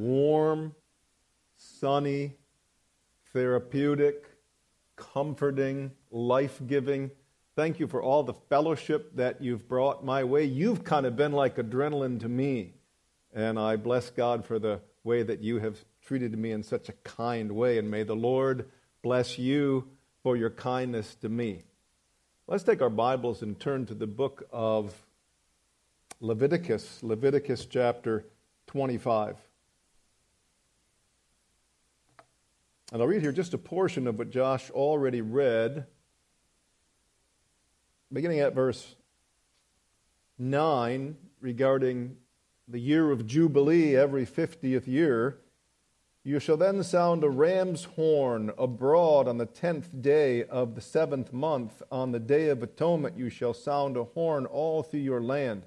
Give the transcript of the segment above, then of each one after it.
warm, sunny, therapeutic, comforting, life giving. Thank you for all the fellowship that you've brought my way. You've kind of been like adrenaline to me. And I bless God for the way that you have treated me in such a kind way. And may the Lord bless you for your kindness to me. Let's take our Bibles and turn to the book of Leviticus, Leviticus chapter 25. And I'll read here just a portion of what Josh already read, beginning at verse 9 regarding the year of Jubilee every 50th year. You shall then sound a ram's horn abroad on the tenth day of the seventh month. On the day of atonement, you shall sound a horn all through your land.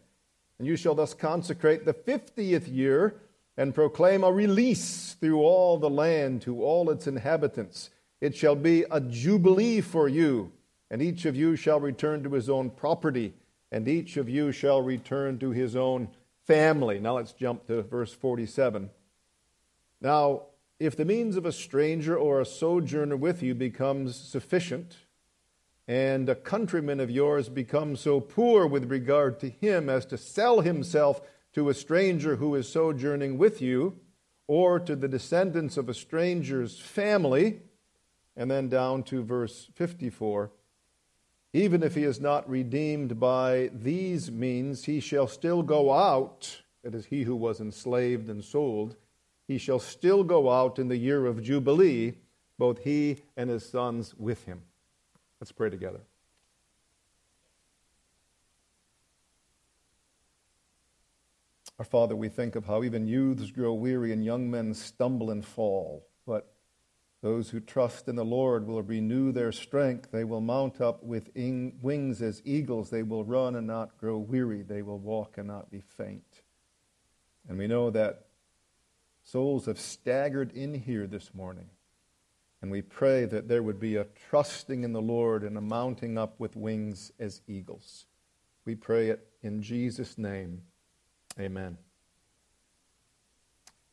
And you shall thus consecrate the fiftieth year and proclaim a release through all the land to all its inhabitants. It shall be a jubilee for you, and each of you shall return to his own property, and each of you shall return to his own family. Now let's jump to verse 47. Now, if the means of a stranger or a sojourner with you becomes sufficient, and a countryman of yours becomes so poor with regard to him as to sell himself to a stranger who is sojourning with you, or to the descendants of a stranger's family, and then down to verse 54. Even if he is not redeemed by these means, he shall still go out, that is, he who was enslaved and sold, he shall still go out in the year of Jubilee, both he and his sons with him. Let's pray together. Our Father, we think of how even youths grow weary and young men stumble and fall. But those who trust in the Lord will renew their strength. They will mount up with wings as eagles. They will run and not grow weary. They will walk and not be faint. And we know that souls have staggered in here this morning. And we pray that there would be a trusting in the Lord and a mounting up with wings as eagles. We pray it in Jesus' name. Amen.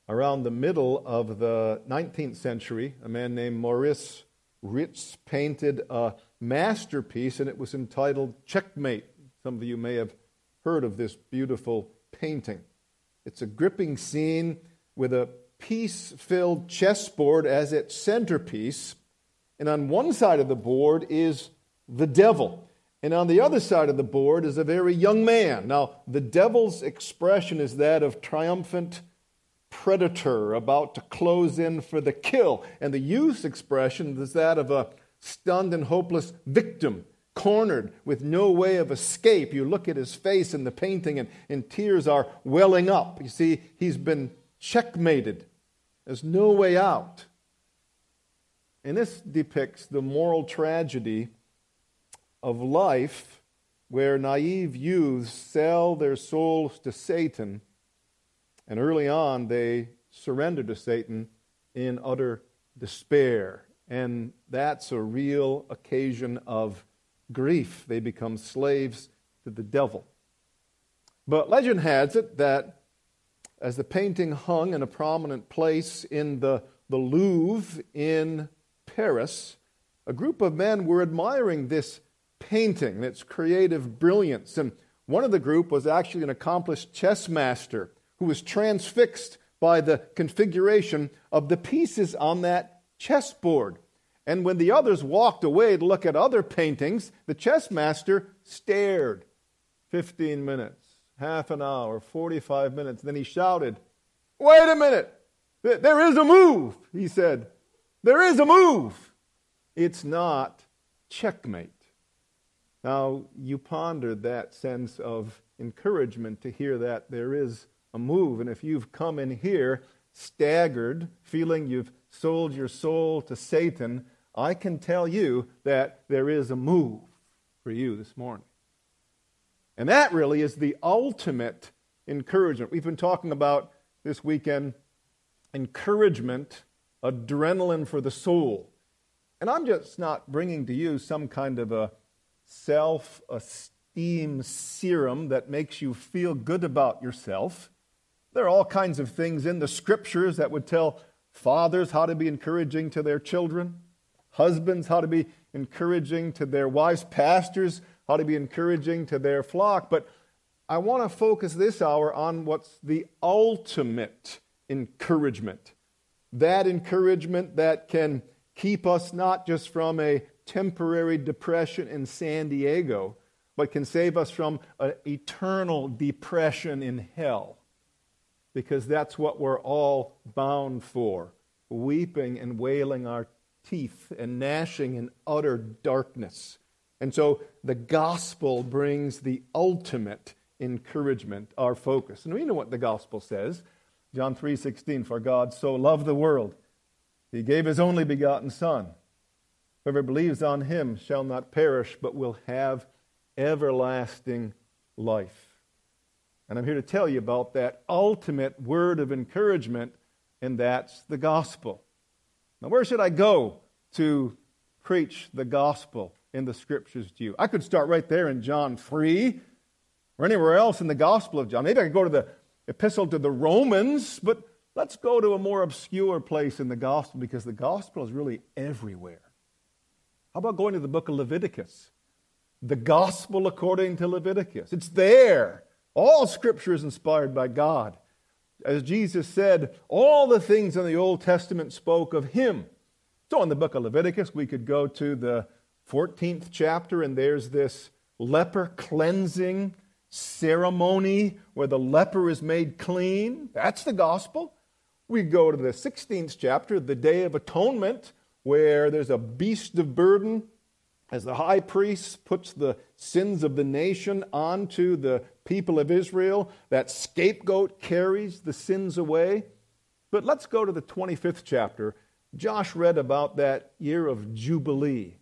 Around the middle of the 19th century, a man named Maurice Ritz painted a masterpiece, and it was entitled Checkmate. Some of you may have heard of this beautiful painting. It's a gripping scene with a piece filled chessboard as its centerpiece, and on one side of the board is the devil. And on the other side of the board is a very young man. Now, the devil's expression is that of triumphant predator about to close in for the kill. And the youth's expression is that of a stunned and hopeless victim, cornered with no way of escape. You look at his face in the painting, and, and tears are welling up. You see, he's been checkmated. There's no way out. And this depicts the moral tragedy of life where naive youths sell their souls to Satan, and early on they surrender to Satan in utter despair. And that's a real occasion of grief. They become slaves to the devil. But legend has it that as the painting hung in a prominent place in the, the Louvre in Paris, a group of men were admiring this painting, and its creative brilliance. And one of the group was actually an accomplished chess master who was transfixed by the configuration of the pieces on that chessboard. And when the others walked away to look at other paintings, the chess master stared 15 minutes, half an hour, 45 minutes. Then he shouted, Wait a minute! There is a move, he said. There is a move. It's not checkmate. Now, you pondered that sense of encouragement to hear that there is a move. And if you've come in here staggered, feeling you've sold your soul to Satan, I can tell you that there is a move for you this morning. And that really is the ultimate encouragement. We've been talking about this weekend encouragement, adrenaline for the soul. And I'm just not bringing to you some kind of a self esteem serum that makes you feel good about yourself. There are all kinds of things in the scriptures that would tell fathers how to be encouraging to their children, husbands how to be encouraging to their wives, pastors how to be encouraging to their flock. But I want to focus this hour on what's the ultimate encouragement. That encouragement that can keep us not just from a temporary depression in San Diego, but can save us from an eternal depression in hell. Because that's what we're all bound for weeping and wailing our teeth and gnashing in utter darkness. And so the gospel brings the ultimate encouragement, our focus. And we know what the gospel says. John 3:16 For God so loved the world he gave his only begotten son whoever believes on him shall not perish but will have everlasting life. And I'm here to tell you about that ultimate word of encouragement and that's the gospel. Now where should I go to preach the gospel in the scriptures to you? I could start right there in John 3 or anywhere else in the Gospel of John. Maybe I could go to the epistle to the Romans, but let's go to a more obscure place in the Gospel because the Gospel is really everywhere. How about going to the book of Leviticus? The Gospel according to Leviticus. It's there. All Scripture is inspired by God. As Jesus said, all the things in the Old Testament spoke of Him. So in the book of Leviticus, we could go to the 14th chapter, and there's this leper cleansing ceremony where the leper is made clean. That's the gospel. We go to the 16th chapter, the Day of Atonement, where there's a beast of burden as the high priest puts the sins of the nation onto the people of Israel. That scapegoat carries the sins away. But let's go to the 25th chapter. Josh read about that year of Jubilee.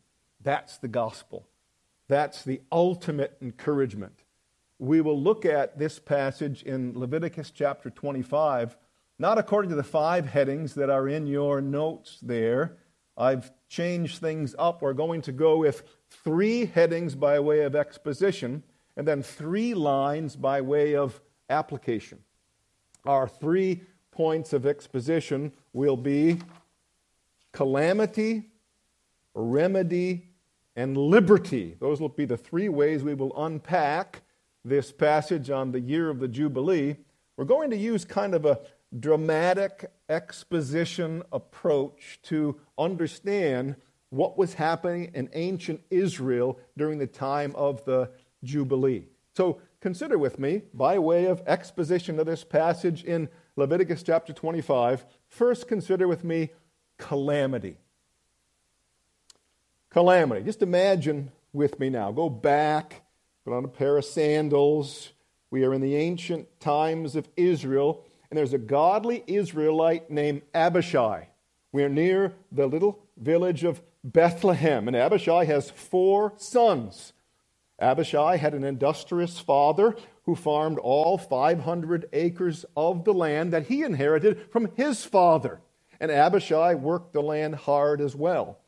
That's the gospel. That's the ultimate encouragement we will look at this passage in Leviticus chapter 25, not according to the five headings that are in your notes there. I've changed things up. We're going to go with three headings by way of exposition and then three lines by way of application. Our three points of exposition will be calamity, remedy, and liberty. Those will be the three ways we will unpack this passage on the year of the Jubilee, we're going to use kind of a dramatic exposition approach to understand what was happening in ancient Israel during the time of the Jubilee. So consider with me, by way of exposition of this passage in Leviticus chapter 25, first consider with me calamity. Calamity. Just imagine with me now. Go back put on a pair of sandals. We are in the ancient times of Israel, and there's a godly Israelite named Abishai. We're near the little village of Bethlehem, and Abishai has four sons. Abishai had an industrious father who farmed all 500 acres of the land that he inherited from his father. And Abishai worked the land hard as well.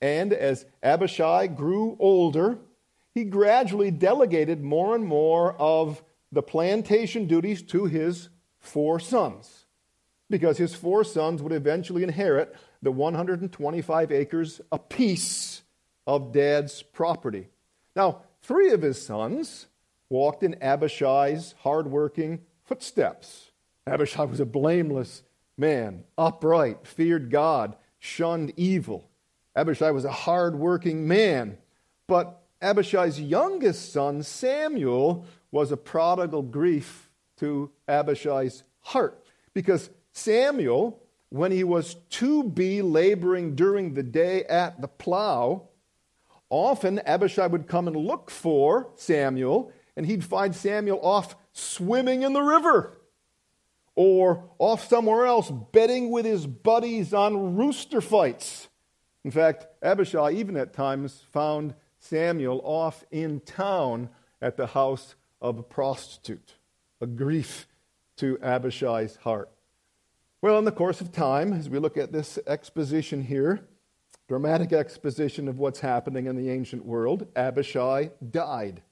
And as Abishai grew older, he gradually delegated more and more of the plantation duties to his four sons because his four sons would eventually inherit the 125 acres apiece of dad's property. Now, three of his sons walked in Abishai's hardworking footsteps. Abishai was a blameless man, upright, feared God, shunned evil. Abishai was a hardworking man, but Abishai's youngest son, Samuel, was a prodigal grief to Abishai's heart because Samuel, when he was to be laboring during the day at the plow, often Abishai would come and look for Samuel, and he'd find Samuel off swimming in the river or off somewhere else betting with his buddies on rooster fights. In fact, Abishai even at times found Samuel off in town at the house of a prostitute, a grief to Abishai's heart. Well, in the course of time, as we look at this exposition here, dramatic exposition of what's happening in the ancient world, Abishai died,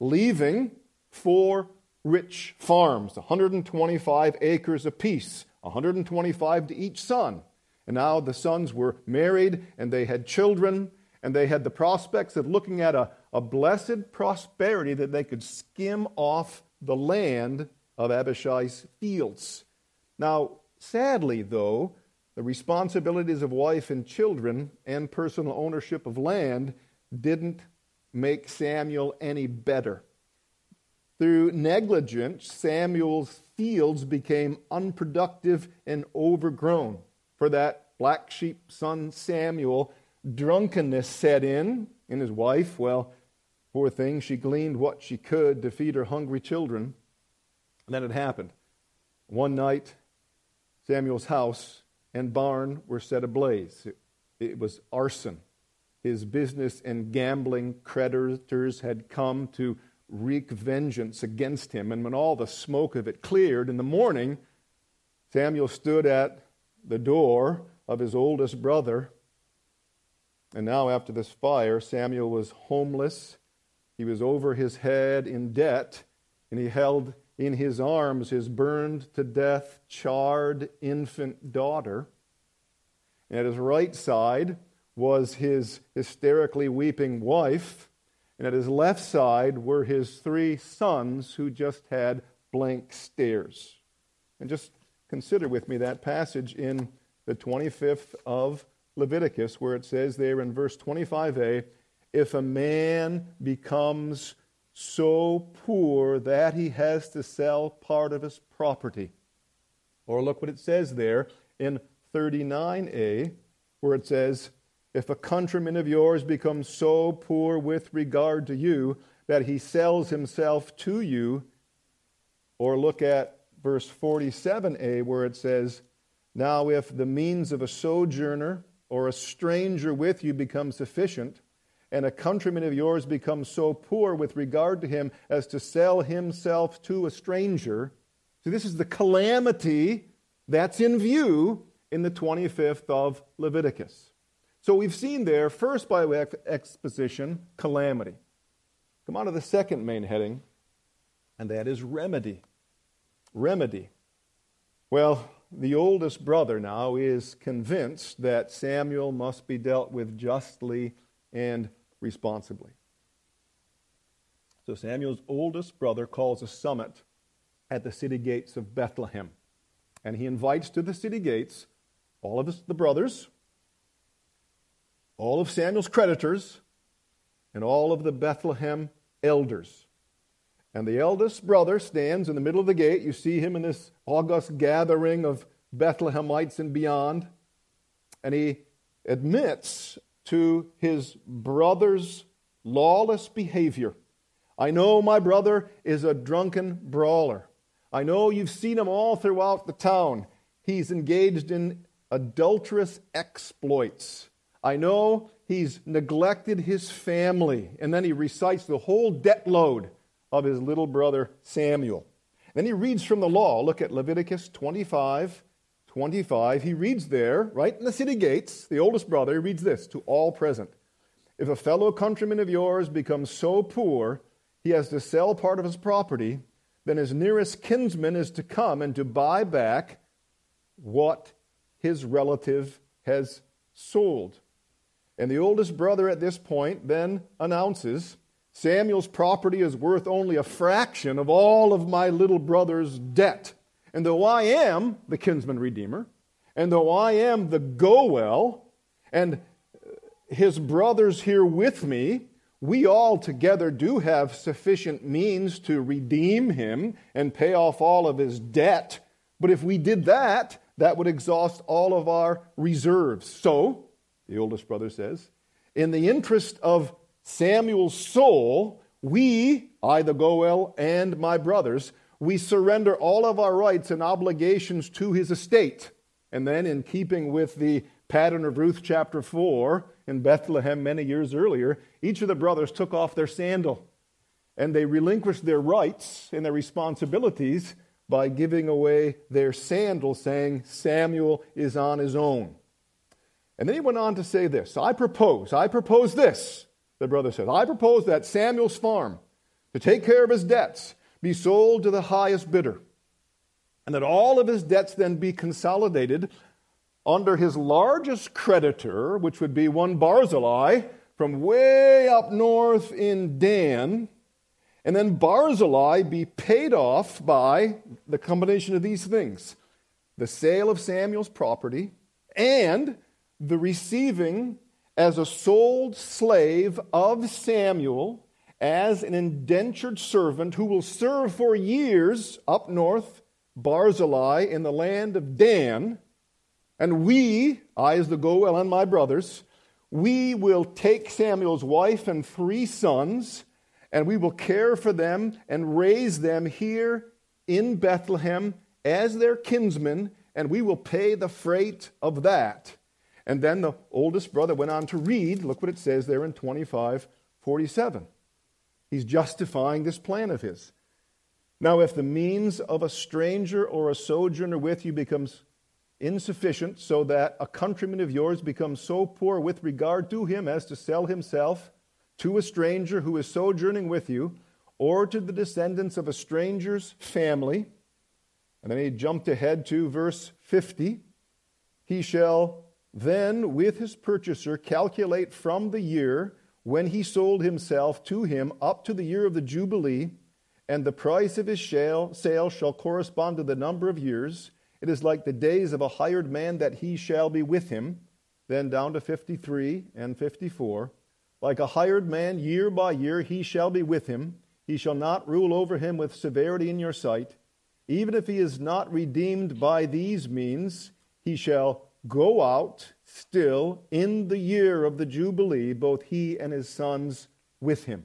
leaving four rich farms, 125 acres apiece, 125 to each son. And now the sons were married and they had children and they had the prospects of looking at a, a blessed prosperity that they could skim off the land of Abishai's fields. Now, sadly, though, the responsibilities of wife and children and personal ownership of land didn't make Samuel any better. Through negligence, Samuel's fields became unproductive and overgrown. For that black sheep son Samuel, drunkenness set in, and his wife, well, poor thing, she gleaned what she could to feed her hungry children. And then it happened. One night, Samuel's house and barn were set ablaze. It, it was arson. His business and gambling creditors had come to wreak vengeance against him. And when all the smoke of it cleared in the morning, Samuel stood at the door of his oldest brother. And now, after this fire, Samuel was homeless. He was over his head in debt, and he held in his arms his burned to death, charred infant daughter. And at his right side was his hysterically weeping wife, and at his left side were his three sons who just had blank stares. And just consider with me that passage in the 25th of Leviticus, where it says there in verse 25a if a man becomes so poor that he has to sell part of his property. Or look what it says there in 39a, where it says, If a countryman of yours becomes so poor with regard to you that he sells himself to you, or look at verse 47a, where it says, Now if the means of a sojourner or a stranger with you become sufficient, and a countryman of yours becomes so poor with regard to him as to sell himself to a stranger. So, this is the calamity that's in view in the 25th of Leviticus. So, we've seen there, first by way of exposition, calamity. Come on to the second main heading, and that is remedy. Remedy. Well, the oldest brother now is convinced that Samuel must be dealt with justly and responsibly. So Samuel's oldest brother calls a summit at the city gates of Bethlehem. And he invites to the city gates all of the brothers, all of Samuel's creditors, and all of the Bethlehem elders. And the eldest brother stands in the middle of the gate. You see him in this august gathering of Bethlehemites and beyond. And he admits to his brother's lawless behavior. I know my brother is a drunken brawler. I know you've seen him all throughout the town. He's engaged in adulterous exploits. I know he's neglected his family. And then he recites the whole debt load of his little brother Samuel. Then he reads from the law. Look at Leviticus 25, 25, he reads there, right in the city gates, the oldest brother, he reads this to all present. If a fellow countryman of yours becomes so poor he has to sell part of his property, then his nearest kinsman is to come and to buy back what his relative has sold. And the oldest brother at this point then announces Samuel's property is worth only a fraction of all of my little brother's debt. And though I am the kinsman redeemer, and though I am the Goel, and his brothers here with me, we all together do have sufficient means to redeem him and pay off all of his debt. But if we did that, that would exhaust all of our reserves. So, the oldest brother says, in the interest of Samuel's soul, we, I the Goel, and my brothers, we surrender all of our rights and obligations to his estate. And then, in keeping with the pattern of Ruth chapter 4 in Bethlehem many years earlier, each of the brothers took off their sandal and they relinquished their rights and their responsibilities by giving away their sandal, saying, Samuel is on his own. And then he went on to say this I propose, I propose this, the brother says. I propose that Samuel's farm, to take care of his debts, be sold to the highest bidder, and that all of his debts then be consolidated under his largest creditor, which would be one Barzillai from way up north in Dan, and then Barzillai be paid off by the combination of these things the sale of Samuel's property and the receiving as a sold slave of Samuel as an indentured servant who will serve for years up north, Barzillai, in the land of Dan and we, I as the Goel and my brothers, we will take Samuel's wife and three sons, and we will care for them and raise them here in Bethlehem as their kinsmen, and we will pay the freight of that. And then the oldest brother went on to read, look what it says there in 25 47. He's justifying this plan of his. Now, if the means of a stranger or a sojourner with you becomes insufficient, so that a countryman of yours becomes so poor with regard to him as to sell himself to a stranger who is sojourning with you, or to the descendants of a stranger's family. And then he jumped ahead to verse 50. He shall then, with his purchaser, calculate from the year when he sold himself to him up to the year of the Jubilee, and the price of his sale shall correspond to the number of years it is like the days of a hired man that he shall be with him. Then down to 53 and 54. Like a hired man, year by year, he shall be with him. He shall not rule over him with severity in your sight. Even if he is not redeemed by these means, he shall go out still in the year of the Jubilee, both he and his sons with him.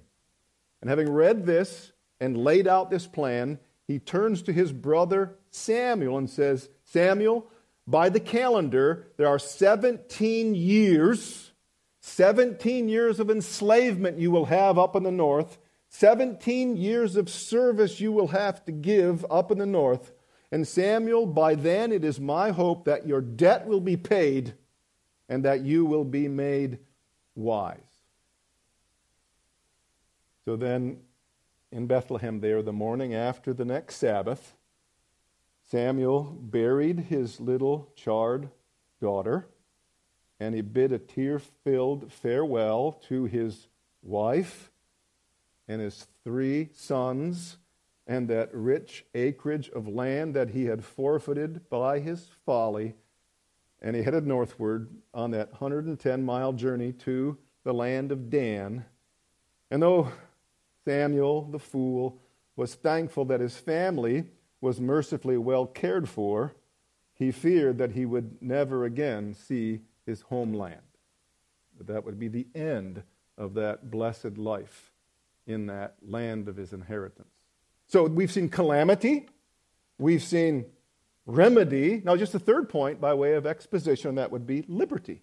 And having read this and laid out this plan, he turns to his brother Samuel and says, Samuel, by the calendar, there are 17 years, 17 years of enslavement you will have up in the north, 17 years of service you will have to give up in the north. And Samuel, by then it is my hope that your debt will be paid and that you will be made wise. So then in Bethlehem there the morning after the next Sabbath, Samuel buried his little charred daughter, and he bid a tear filled farewell to his wife and his three sons and that rich acreage of land that he had forfeited by his folly. And he headed northward on that 110 mile journey to the land of Dan. And though Samuel, the fool, was thankful that his family was mercifully well cared for, he feared that he would never again see his homeland. That that would be the end of that blessed life in that land of his inheritance. So we've seen calamity, we've seen remedy. Now, just a third point by way of exposition that would be liberty.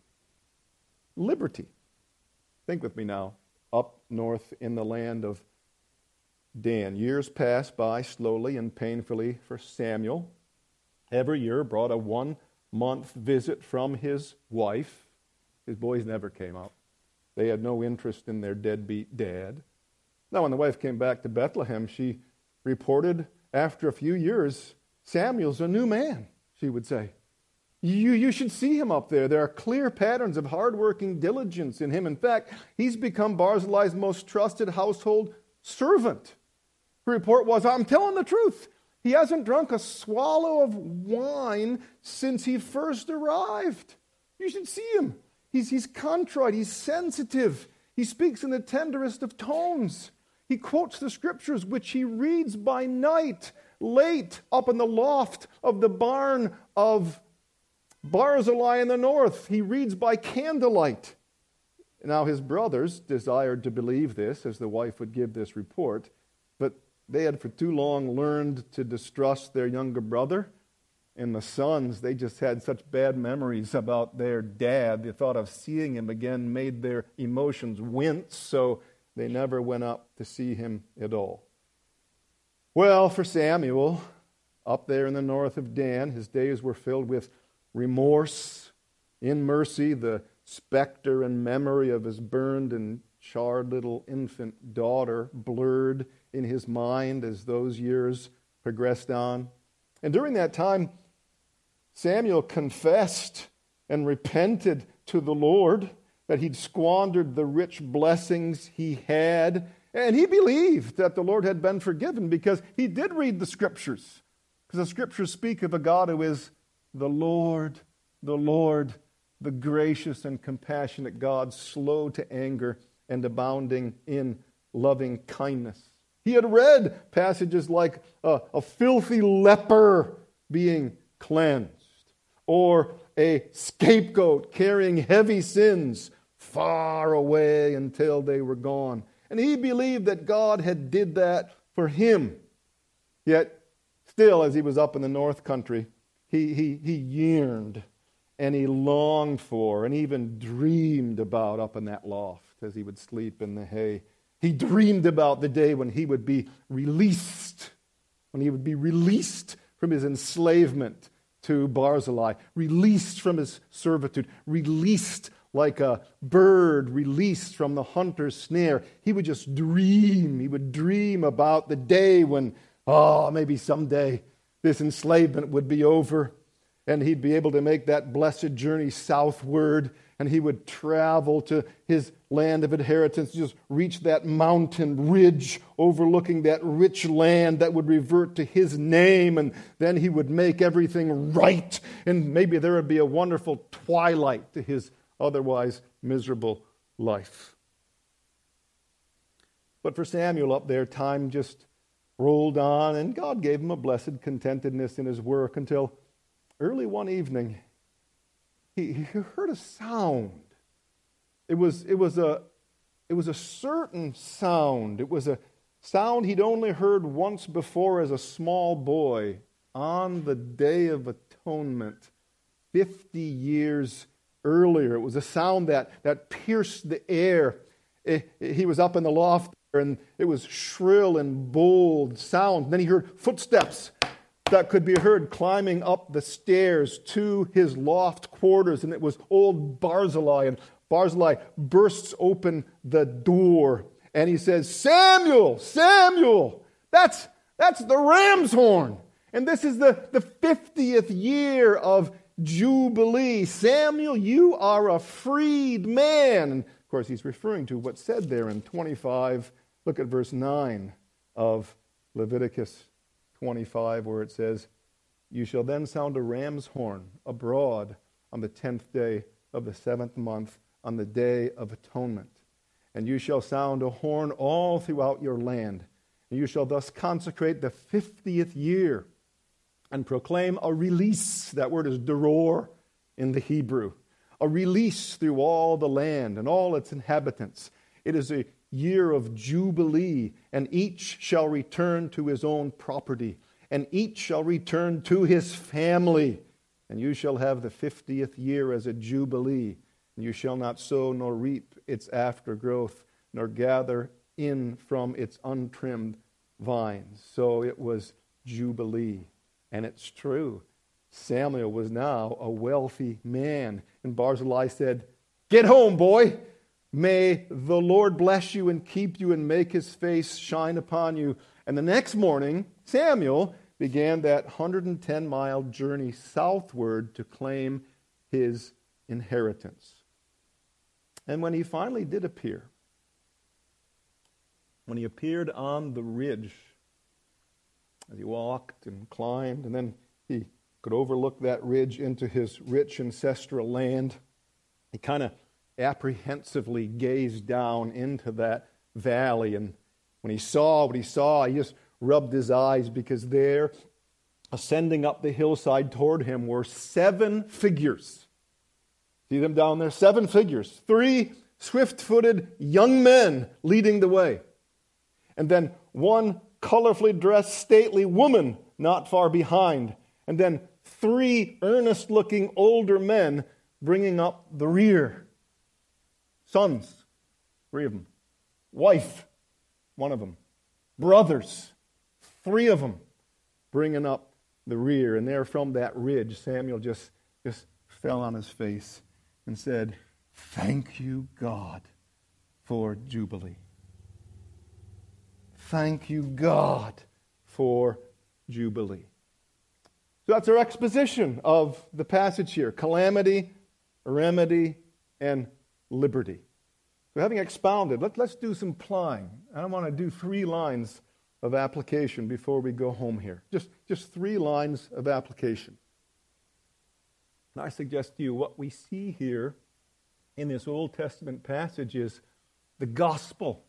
Liberty. Think with me now. Up north in the land of Dan. Years passed by slowly and painfully for Samuel. Every year brought a one month visit from his wife. His boys never came up. They had no interest in their deadbeat dad. Now, when the wife came back to Bethlehem, she reported after a few years, Samuel's a new man, she would say. You, you should see him up there. There are clear patterns of hardworking diligence in him. In fact, he's become Barzillai's most trusted household servant. Her report was I'm telling the truth. He hasn't drunk a swallow of wine since he first arrived. You should see him. He's, he's contrite, he's sensitive, he speaks in the tenderest of tones. He quotes the scriptures, which he reads by night, late up in the loft of the barn of Barzillai in the north. He reads by candlelight. Now, his brothers desired to believe this, as the wife would give this report, but they had for too long learned to distrust their younger brother. And the sons, they just had such bad memories about their dad. The thought of seeing him again made their emotions wince, so they never went up to see him at all. Well, for Samuel, up there in the north of Dan, his days were filled with remorse, in mercy, the specter and memory of his burned and charred little infant daughter blurred in his mind as those years progressed on. And during that time, Samuel confessed and repented to the Lord that he'd squandered the rich blessings he had. And he believed that the Lord had been forgiven because he did read the scriptures. Because the scriptures speak of a God who is the Lord, the Lord, the gracious and compassionate God, slow to anger and abounding in loving kindness. He had read passages like a, a filthy leper being cleansed, or a scapegoat carrying heavy sins far away until they were gone. And he believed that God had did that for him. Yet, still, as he was up in the north country, he, he, he yearned and he longed for and even dreamed about up in that loft as he would sleep in the hay. He dreamed about the day when he would be released, when he would be released from his enslavement to Barzillai, released from his servitude, released like a bird released from the hunter's snare. He would just dream. He would dream about the day when, oh, maybe someday this enslavement would be over and he'd be able to make that blessed journey southward and he would travel to his land of inheritance, just reach that mountain ridge overlooking that rich land that would revert to his name, and then he would make everything right, and maybe there would be a wonderful twilight to his otherwise miserable life. But for Samuel up there, time just rolled on, and God gave him a blessed contentedness in his work until early one evening he, he heard a sound. It was, it, was a, it was a certain sound. It was a sound he'd only heard once before as a small boy on the Day of Atonement, 50 years earlier. It was a sound that, that pierced the air. It, it, he was up in the loft and it was shrill and bold sound. Then he heard footsteps that could be heard climbing up the stairs to his loft quarters, and it was old Barzillai. And Barzillai bursts open the door and he says, Samuel, Samuel, that's, that's the ram's horn. And this is the, the 50th year of Jubilee. Samuel, you are a freed man. And of course, he's referring to what's said there in 25. Look at verse 9 of Leviticus 25, where it says, You shall then sound a ram's horn abroad on the tenth day of the seventh month, on the day of atonement. And you shall sound a horn all throughout your land. And you shall thus consecrate the fiftieth year and proclaim a release. That word is deror in the Hebrew. A release through all the land and all its inhabitants. It is a year of jubilee, and each shall return to his own property, and each shall return to his family. And you shall have the fiftieth year as a jubilee, and you shall not sow nor reap its aftergrowth, nor gather in from its untrimmed vines. So it was jubilee. And it's true. Samuel was now a wealthy man. And Barzillai said, Get home, boy. May the Lord bless you and keep you and make his face shine upon you. And the next morning, Samuel began that 110 mile journey southward to claim his inheritance. And when he finally did appear, when he appeared on the ridge, as he walked and climbed, and then he could overlook that ridge into his rich ancestral land, he kind of apprehensively gazed down into that valley. And when he saw what he saw, he just rubbed his eyes because there, ascending up the hillside toward him, were seven figures. See them down there? Seven figures. Three swift footed young men leading the way. And then one colorfully dressed, stately woman not far behind. And then three earnest looking older men bringing up the rear. Sons, three of them. Wife, one of them. Brothers, three of them, bringing up the rear. And there from that ridge, Samuel just, just fell on his face and said, Thank you, God, for Jubilee. Thank you, God, for Jubilee. So that's our exposition of the passage here calamity, remedy, and liberty. So, having expounded, let, us do some plying. I want to do three lines of application before we go home here. Just, just three lines of application. And I suggest to you what we see here in this Old Testament passage is the gospel.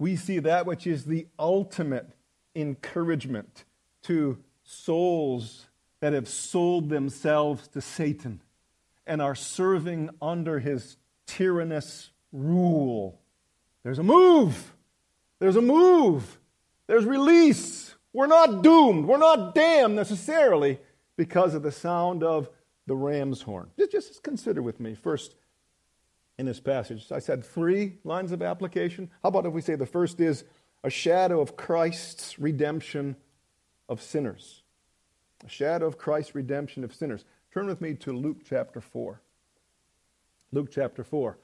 We see that which is the ultimate encouragement to souls that have sold themselves to Satan and are serving under his tyrannous rule. There's a move. There's a move. There's release. We're not doomed. We're not damned necessarily because of the sound of the ram's horn. Just, just consider with me first in this passage. I said three lines of application. How about if we say the first is a shadow of Christ's redemption of sinners? A shadow of Christ's redemption of sinners. Turn with me to Luke chapter 4. Luke chapter 4.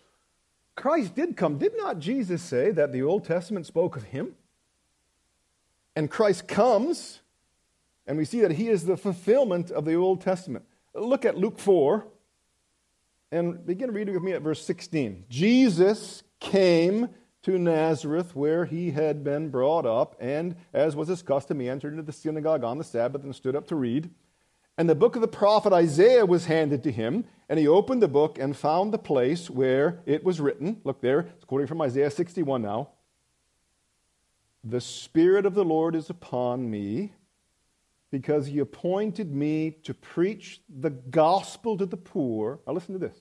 Christ did come. Did not Jesus say that the Old Testament spoke of him? And Christ comes, and we see that he is the fulfillment of the Old Testament. Look at Luke 4 and begin reading with me at verse 16. Jesus came to Nazareth where he had been brought up, and as was his custom, he entered into the synagogue on the Sabbath and stood up to read. And the book of the prophet Isaiah was handed to him, and he opened the book and found the place where it was written. Look there, it's quoting from Isaiah 61 now. The Spirit of the Lord is upon me, because he appointed me to preach the gospel to the poor. Now listen to this.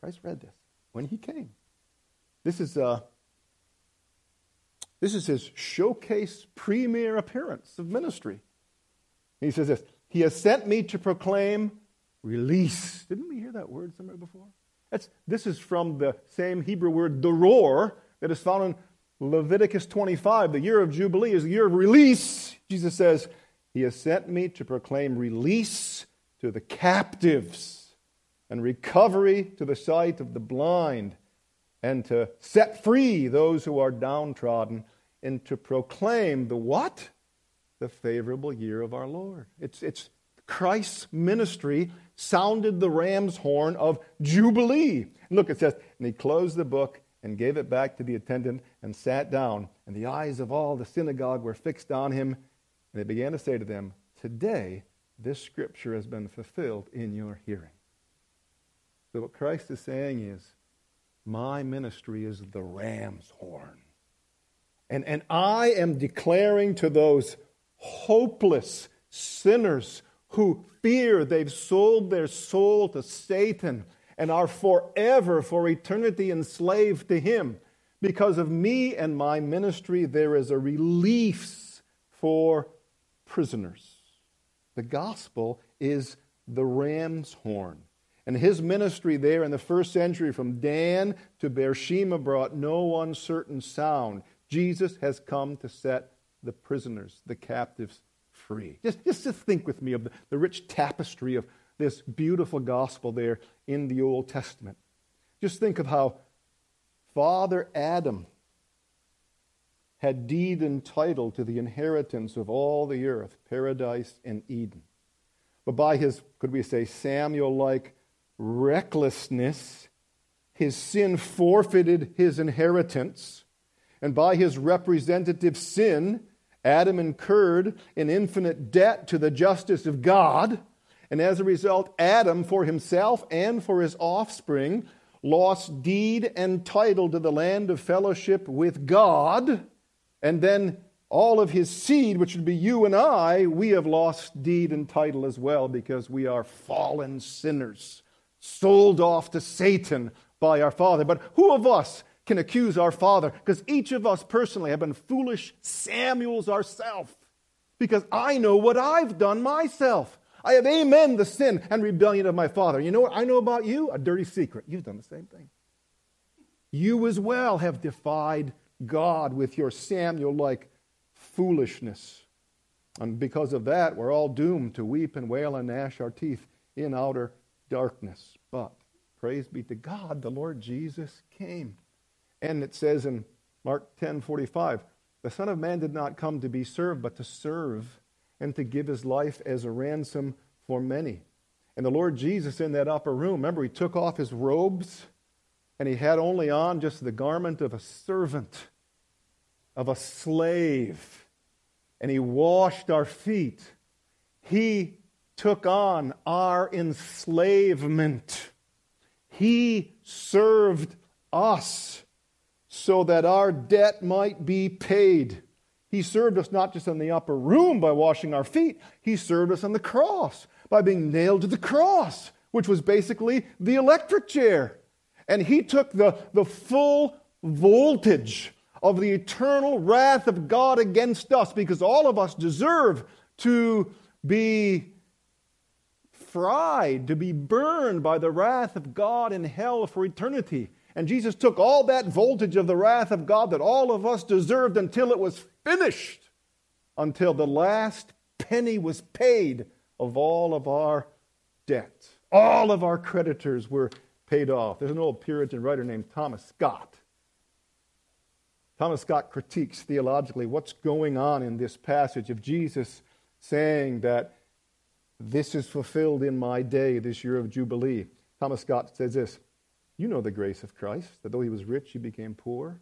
Christ read this when he came. This is, uh, this is his showcase premier appearance of ministry. He says this he has sent me to proclaim release. Didn't we hear that word somewhere before? That's, this is from the same Hebrew word, doror, that is found in Leviticus 25. The year of Jubilee is the year of release. Jesus says, He has sent me to proclaim release to the captives and recovery to the sight of the blind and to set free those who are downtrodden and to proclaim the what? the favorable year of our Lord. It's, it's Christ's ministry sounded the ram's horn of Jubilee. Look, it says, and he closed the book and gave it back to the attendant and sat down. And the eyes of all the synagogue were fixed on him. And they began to say to them, Today this scripture has been fulfilled in your hearing. So what Christ is saying is, My ministry is the ram's horn. And, and I am declaring to those hopeless sinners who fear they've sold their soul to Satan and are forever, for eternity, enslaved to him. Because of me and my ministry, there is a release for prisoners. The gospel is the ram's horn. And his ministry there in the first century, from Dan to Beersheba, brought no uncertain sound. Jesus has come to set the prisoners, the captives free. Just, just, just think with me of the, the rich tapestry of this beautiful gospel there in the Old Testament. Just think of how Father Adam had deed and title to the inheritance of all the earth, paradise and Eden. But by his, could we say, Samuel like recklessness, his sin forfeited his inheritance. And by his representative sin, Adam incurred an infinite debt to the justice of God. And as a result, Adam, for himself and for his offspring, lost deed and title to the land of fellowship with God. And then all of his seed, which would be you and I, we have lost deed and title as well because we are fallen sinners, sold off to Satan by our Father. But who of us can accuse our Father because each of us personally have been foolish Samuels ourselves because I know what I've done myself. I have amen the sin and rebellion of my father. You know what I know about you? A dirty secret. You've done the same thing. You as well have defied God with your Samuel like foolishness. And because of that, we're all doomed to weep and wail and gnash our teeth in outer darkness. But praise be to God, the Lord Jesus came and it says in Mark 10 45, The Son of Man did not come to be served, but to serve and to give his life as a ransom for many. And the Lord Jesus in that upper room, remember, he took off his robes and he had only on just the garment of a servant, of a slave. And he washed our feet. He took on our enslavement. He served us so that our debt might be paid. He served us not just in the upper room by washing our feet, He served us on the cross by being nailed to the cross, which was basically the electric chair. And He took the, the full voltage of the eternal wrath of God against us because all of us deserve to be fried, to be burned by the wrath of God in hell for eternity. And Jesus took all that voltage of the wrath of God that all of us deserved until it was finished, until the last penny was paid of all of our debt. All of our creditors were paid off. There's an old Puritan writer named Thomas Scott. Thomas Scott critiques theologically what's going on in this passage of Jesus saying that this is fulfilled in my day, this year of Jubilee. Thomas Scott says this You know the grace of Christ, that though he was rich, he became poor,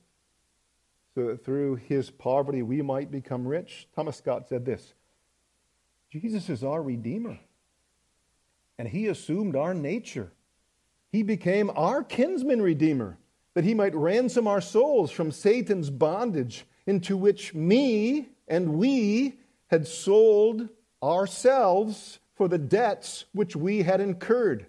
so that through his poverty we might become rich. Thomas Scott said this Jesus is our Redeemer, and he assumed our nature. He became our kinsman Redeemer, that he might ransom our souls from Satan's bondage, into which me and we had sold ourselves for the debts which we had incurred,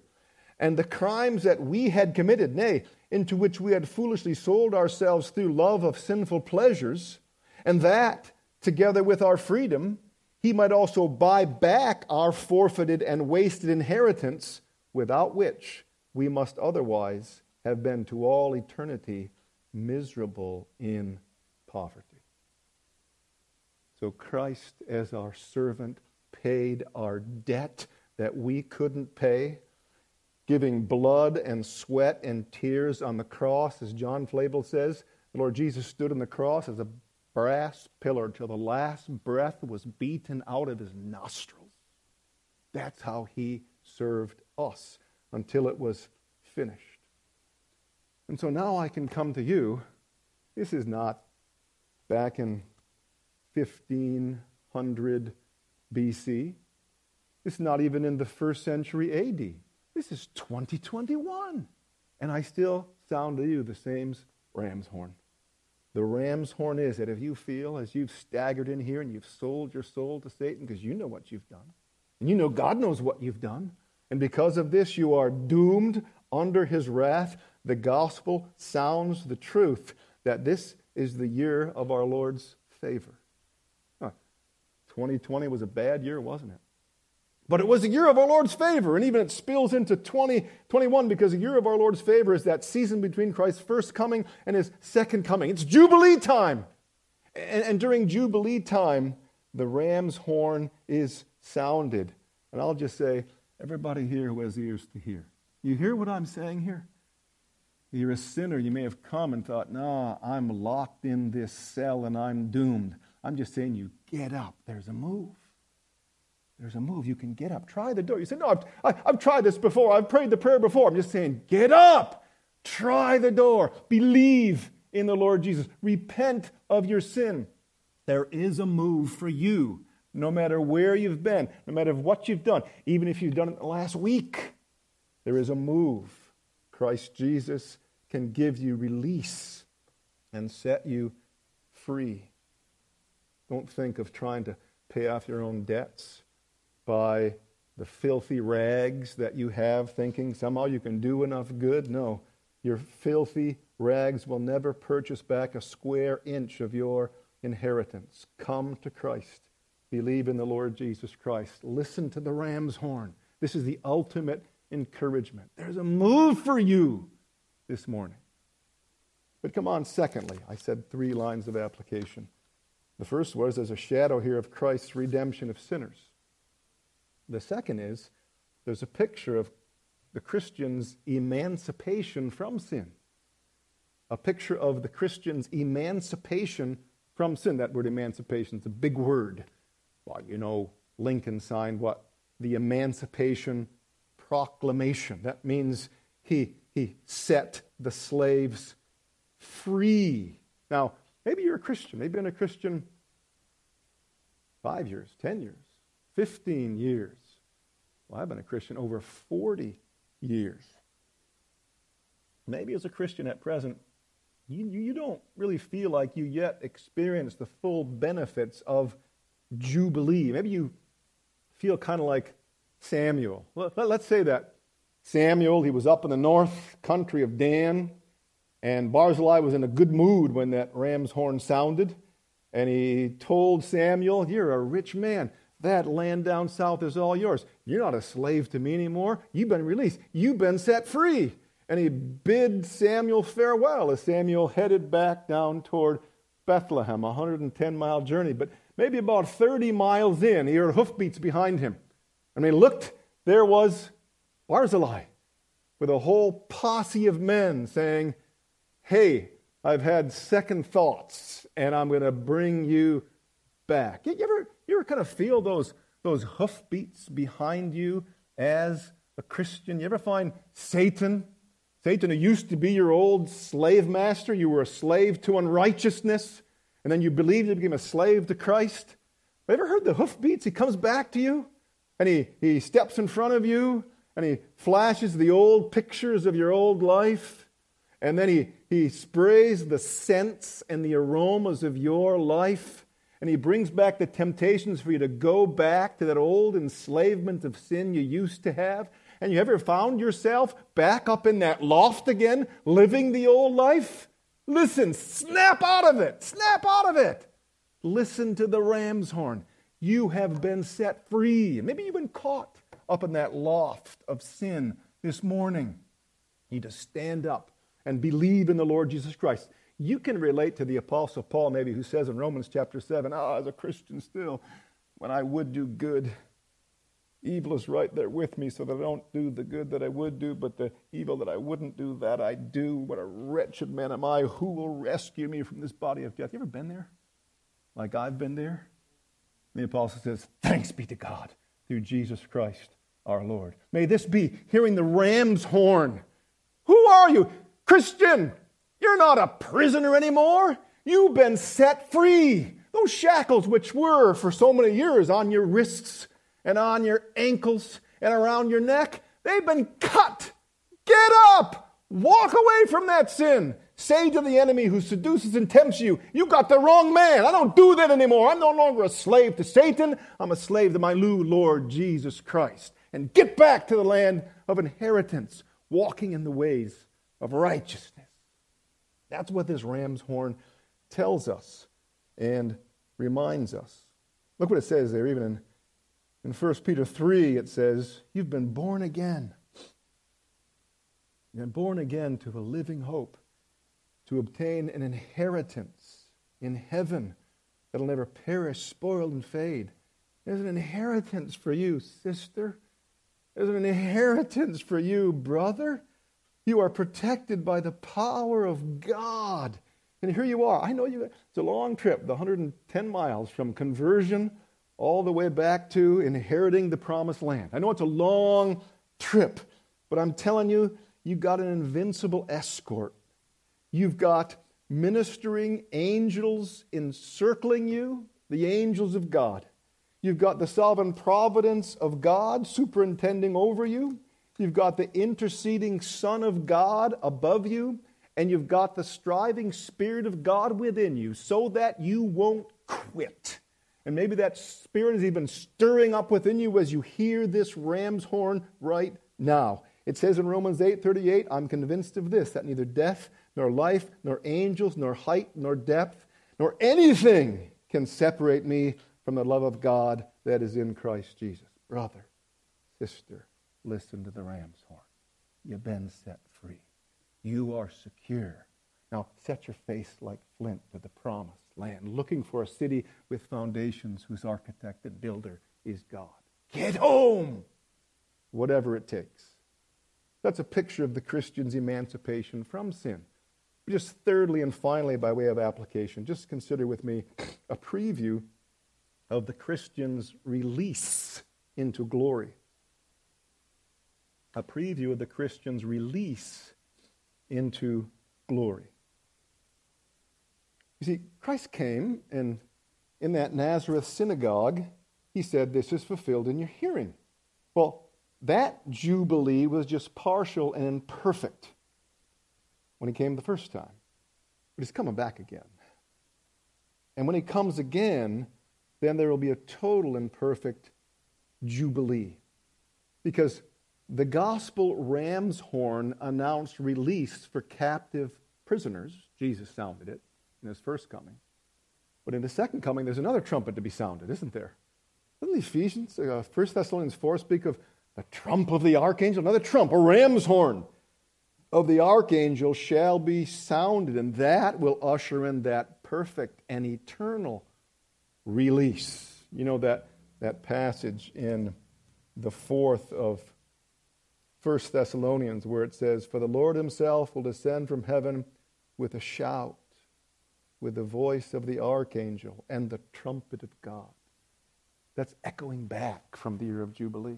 and the crimes that we had committed, nay, into which we had foolishly sold ourselves through love of sinful pleasures, and that, together with our freedom, he might also buy back our forfeited and wasted inheritance, without which we must otherwise have been to all eternity miserable in poverty. So Christ, as our servant, paid our debt that we couldn't pay, giving blood and sweat and tears on the cross, as John Flavel says. The Lord Jesus stood on the cross as a brass pillar till the last breath was beaten out of his nostrils. That's how he served us until it was finished. And so now I can come to you. This is not back in 1500 BC. This is not even in the first century AD. This is 2021. And I still sound to you the same ram's horn. The ram's horn is that if you feel as you've staggered in here and you've sold your soul to Satan because you know what you've done, and you know God knows what you've done, and because of this you are doomed under his wrath, the gospel sounds the truth that this is the year of our Lord's favor. 2020 was a bad year, wasn't it? But it was a year of our Lord's favor, and even it spills into 2021 because a year of our Lord's favor is that season between Christ's first coming and his second coming. It's Jubilee time. And, and during Jubilee time, the ram's horn is sounded. And I'll just say, everybody here who has ears to hear, you hear what I'm saying here? You're a sinner. You may have come and thought, nah, I'm locked in this cell and I'm doomed. I'm just saying you get up. There's a move. There's a move. You can get up. Try the door. You say, No, I've, I, have i have tried this before. I've prayed the prayer before. I'm just saying, get up. Try the door. Believe in the Lord Jesus. Repent of your sin. There is a move for you, no matter where you've been, no matter what you've done, even if you've done it last week. There is a move. Christ Jesus can give you release and set you free. Don't think of trying to pay off your own debts by the filthy rags that you have, thinking somehow you can do enough good. No, your filthy rags will never purchase back a square inch of your inheritance. Come to Christ. Believe in the Lord Jesus Christ. Listen to the ram's horn. This is the ultimate encouragement. There's a move for you this morning. But come on, secondly, I said three lines of application. The first was there's a shadow here of Christ's redemption of sinners. The second is there's a picture of the Christian's emancipation from sin. A picture of the Christian's emancipation from sin. That word emancipation is a big word. Well, you know, Lincoln signed what? The Emancipation Proclamation. That means he, he set the slaves free. Now, maybe you're a Christian. Maybe you've been a Christian five years, 10 years, 15 years. Well, I've been a Christian over 40 years. Maybe as a Christian at present, you, you don't really feel like you yet experience the full benefits of Jubilee. Maybe you feel kind of like Samuel. Let, us say that Samuel, he was up in the north country of Dan, and Barzillai was in a good mood when that ram's horn sounded. And he told Samuel, You're a rich man. That land down south is all yours. You're not a slave to me anymore. You've been released. You've been set free. And he bid Samuel farewell as Samuel headed back down toward Bethlehem, a 110 mile journey. But maybe about 30 miles in, he heard hoofbeats behind him. And he looked, there was Barzillai with a whole posse of men saying, Hey, I've had second thoughts and I'm going to bring you back. You ever, you ever kind of feel those, those hoofbeats behind you as a Christian? You ever find Satan Satan, who used to be your old slave master, you were a slave to unrighteousness, and then you believed you became a slave to Christ. Have you ever heard the hoofbeats? He comes back to you, and he, he steps in front of you, and he flashes the old pictures of your old life, and then he, he sprays the scents and the aromas of your life, and he brings back the temptations for you to go back to that old enslavement of sin you used to have and you ever found yourself back up in that loft again, living the old life? Listen, snap out of it. Snap out of it. Listen to the ram's horn. You have been set free. Maybe you've been caught up in that loft of sin this morning. You need to stand up and believe in the Lord Jesus Christ. You can relate to the Apostle Paul, maybe, who says in Romans chapter 7, Ah, oh, as a Christian still, when I would do good, Evil is right there with me so that I don't do the good that I would do, but the evil that I wouldn't do, that I do. What a wretched man am I. Who will rescue me from this body of death? You ever been there? Like I've been there? The apostle says, Thanks be to God through Jesus Christ our Lord. May this be hearing the ram's horn. Who are you? Christian, you're not a prisoner anymore. You've been set free. Those shackles, which were for so many years on your wrists, and on your ankles and around your neck, they've been cut. Get up! Walk away from that sin. Say to the enemy who seduces and tempts you, You got the wrong man. I don't do that anymore. I'm no longer a slave to Satan. I'm a slave to my new Lord Jesus Christ. And get back to the land of inheritance, walking in the ways of righteousness. That's what this ram's horn tells us and reminds us. Look what it says there, even in in 1 Peter 3, it says, You've been born again. You've been born again to a living hope, to obtain an inheritance in heaven that'll never perish, spoil, and fade. There's an inheritance for you, sister. There's an inheritance for you, brother. You are protected by the power of God. And here you are. I know you, it's a long trip, the 110 miles from conversion all the way back to inheriting the promised land. I know it's a long trip, but I'm telling you, you've got an invincible escort. You've got ministering angels encircling you, the angels of God. You've got the sovereign providence of God superintending over you. You've got the interceding Son of God above you. And you've got the striving Spirit of God within you so that you won't quit. And maybe that spirit is even stirring up within you as you hear this ram's horn right now. It says in Romans 8:38, I'm convinced of this, that neither death, nor life, nor angels, nor height, nor depth, nor anything can separate me from the love of God that is in Christ Jesus. Brother, sister, listen to the ram's horn. You've been set free. You are secure. Now set your face like flint to the promised land, looking for a city with foundations whose architect and builder is God. Get home! Whatever it takes. That's a picture of the Christian's emancipation from sin. Just thirdly and finally, by way of application, just consider with me a preview of the Christian's release into glory. A preview of the Christian's release into glory. You see, Christ came and in that Nazareth synagogue, he said, This is fulfilled in your hearing. Well, that jubilee was just partial and imperfect when he came the first time. But he's coming back again. And when he comes again, then there will be a total and perfect jubilee. Because the gospel ram's horn announced release for captive prisoners. Jesus sounded it in his first coming. But in the second coming, there's another trumpet to be sounded, isn't there? Doesn't Ephesians, uh, 1 Thessalonians 4 speak of the trump of the archangel? Another trump, a ram's horn of the archangel shall be sounded, and that will usher in that perfect and eternal release. You know that, that passage in the fourth of 1 Thessalonians where it says, For the Lord himself will descend from heaven with a shout with the voice of the archangel and the trumpet of God. That's echoing back from the year of Jubilee,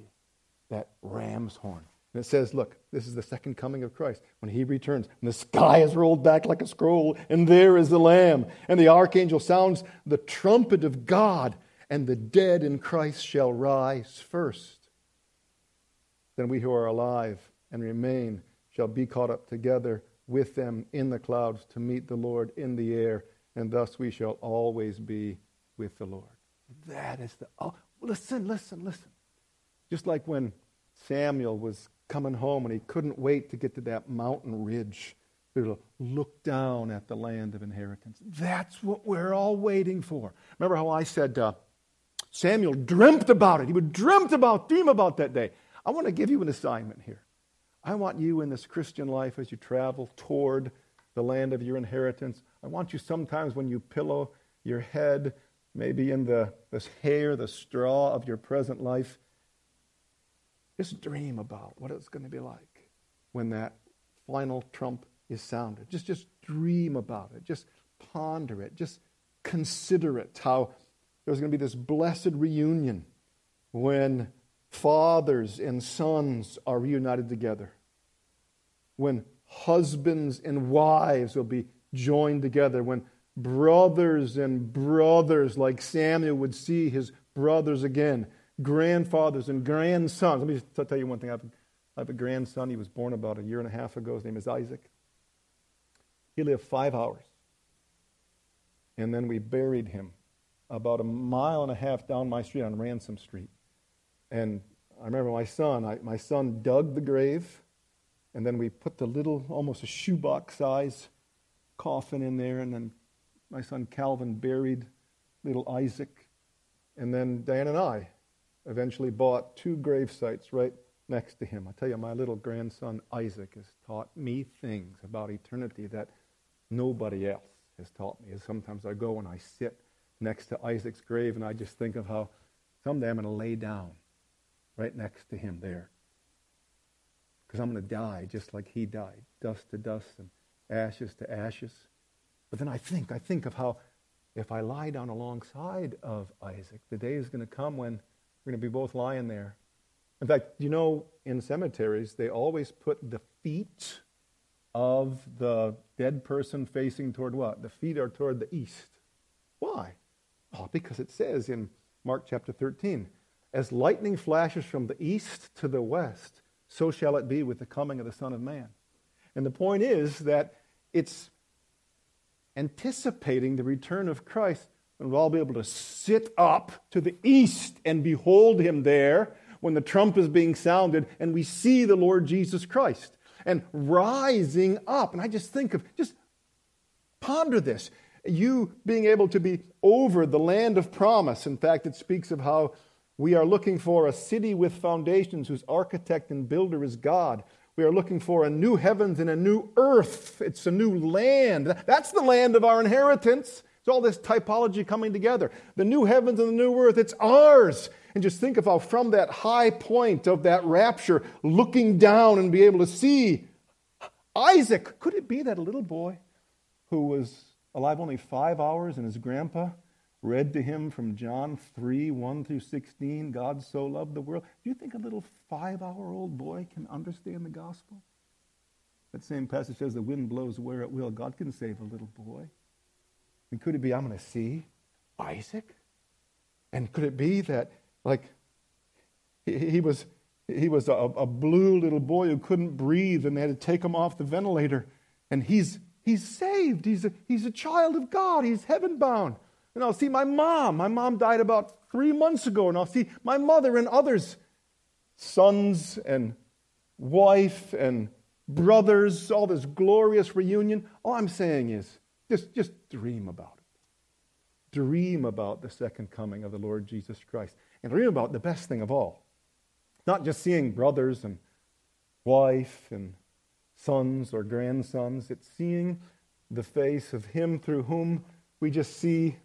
that ram's horn. And it says, look, this is the second coming of Christ. When he returns, and the sky is rolled back like a scroll, and there is the Lamb. And the archangel sounds the trumpet of God, and the dead in Christ shall rise first. Then we who are alive and remain shall be caught up together with them in the clouds to meet the Lord in the air, and thus we shall always be with the Lord. That is the. Oh, listen, listen, listen. Just like when Samuel was coming home and he couldn't wait to get to that mountain ridge to look down at the land of inheritance. That's what we're all waiting for. Remember how I said uh, Samuel dreamt about it? He would dreamt about, dream about that day. I want to give you an assignment here. I want you in this Christian life as you travel toward the land of your inheritance. I want you sometimes when you pillow your head, maybe in the this hair, the straw of your present life, just dream about what it's going to be like when that final trump is sounded. Just just dream about it. Just ponder it. Just consider it. How there's going to be this blessed reunion when fathers and sons are reunited together when husbands and wives will be joined together, when brothers and brothers like Samuel would see his brothers again, grandfathers and grandsons. Let me just tell you one thing. I have, I have a grandson. He was born about a year and a half ago. His name is Isaac. He lived five hours. And then we buried him about a mile and a half down my street on Ransom Street. And I remember my son, I, my son dug the grave and then we put the little, almost a shoebox size coffin in there. And then my son Calvin buried little Isaac. And then Diane and I eventually bought two grave sites right next to him. I tell you, my little grandson Isaac has taught me things about eternity that nobody else has taught me. Sometimes I go and I sit next to Isaac's grave and I just think of how someday I'm going to lay down right next to him there because I'm going to die just like he died, dust to dust and ashes to ashes. But then I think, I think of how if I lie down alongside of Isaac, the day is going to come when we're going to be both lying there. In fact, you know, in cemeteries, they always put the feet of the dead person facing toward what? The feet are toward the east. Why? Oh, because it says in Mark chapter 13, as lightning flashes from the east to the west, so shall it be with the coming of the Son of Man. And the point is that it's anticipating the return of Christ when we'll all be able to sit up to the east and behold him there when the trump is being sounded and we see the Lord Jesus Christ and rising up. And I just think of, just ponder this. You being able to be over the land of promise. In fact, it speaks of how we are looking for a city with foundations whose architect and builder is God. We are looking for a new heavens and a new earth. It's a new land. That's the land of our inheritance. It's all this typology coming together. The new heavens and the new earth, it's ours. And just think of how, from that high point of that rapture, looking down and be able to see Isaac, could it be that little boy who was alive only five hours, and his grandpa read to him from John 3 1 through 16, God so loved the world. Do you think a little five hour old boy can understand the gospel? That same passage says the wind blows where it will. God can save a little boy. And could it be, I'm going to see Isaac? And could it be that, like, he, he was, he was a, a blue little boy who couldn't breathe and they had to take him off the ventilator? And he's, he's saved. He's a, he's a child of God. He's heaven bound. And I'll see my mom. My mom died about three months ago. And I'll see my mother and others, sons and wife and brothers, all this glorious reunion. All I'm saying is just, just dream about it. Dream about the second coming of the Lord Jesus Christ. And dream about the best thing of all. Not just seeing brothers and wife and sons or grandsons, it's seeing the face of Him through whom we just see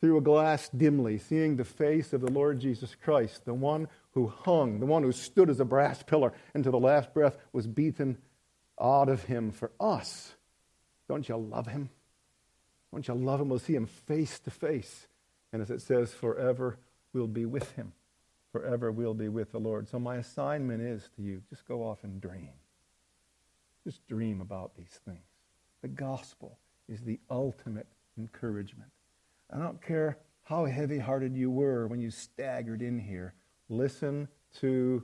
through a glass dimly, seeing the face of the Lord Jesus Christ, the one who hung, the one who stood as a brass pillar and to the last breath was beaten out of him for us. Don't you love him? Don't you love him? We'll see him face to face. And as it says, forever we'll be with him. Forever we'll be with the Lord. So my assignment is to you just go off and dream. Just dream about these things. The gospel is the ultimate encouragement. I don't care how heavy hearted you were when you staggered in here. Listen to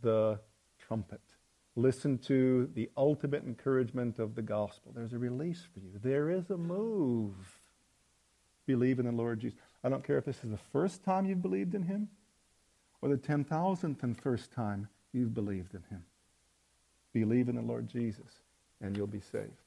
the trumpet. Listen to the ultimate encouragement of the gospel. There's a release for you. There is a move. Believe in the Lord Jesus. I don't care if this is the first time you've believed in him or the 10,000th and first time you've believed in him. Believe in the Lord Jesus and you'll be saved.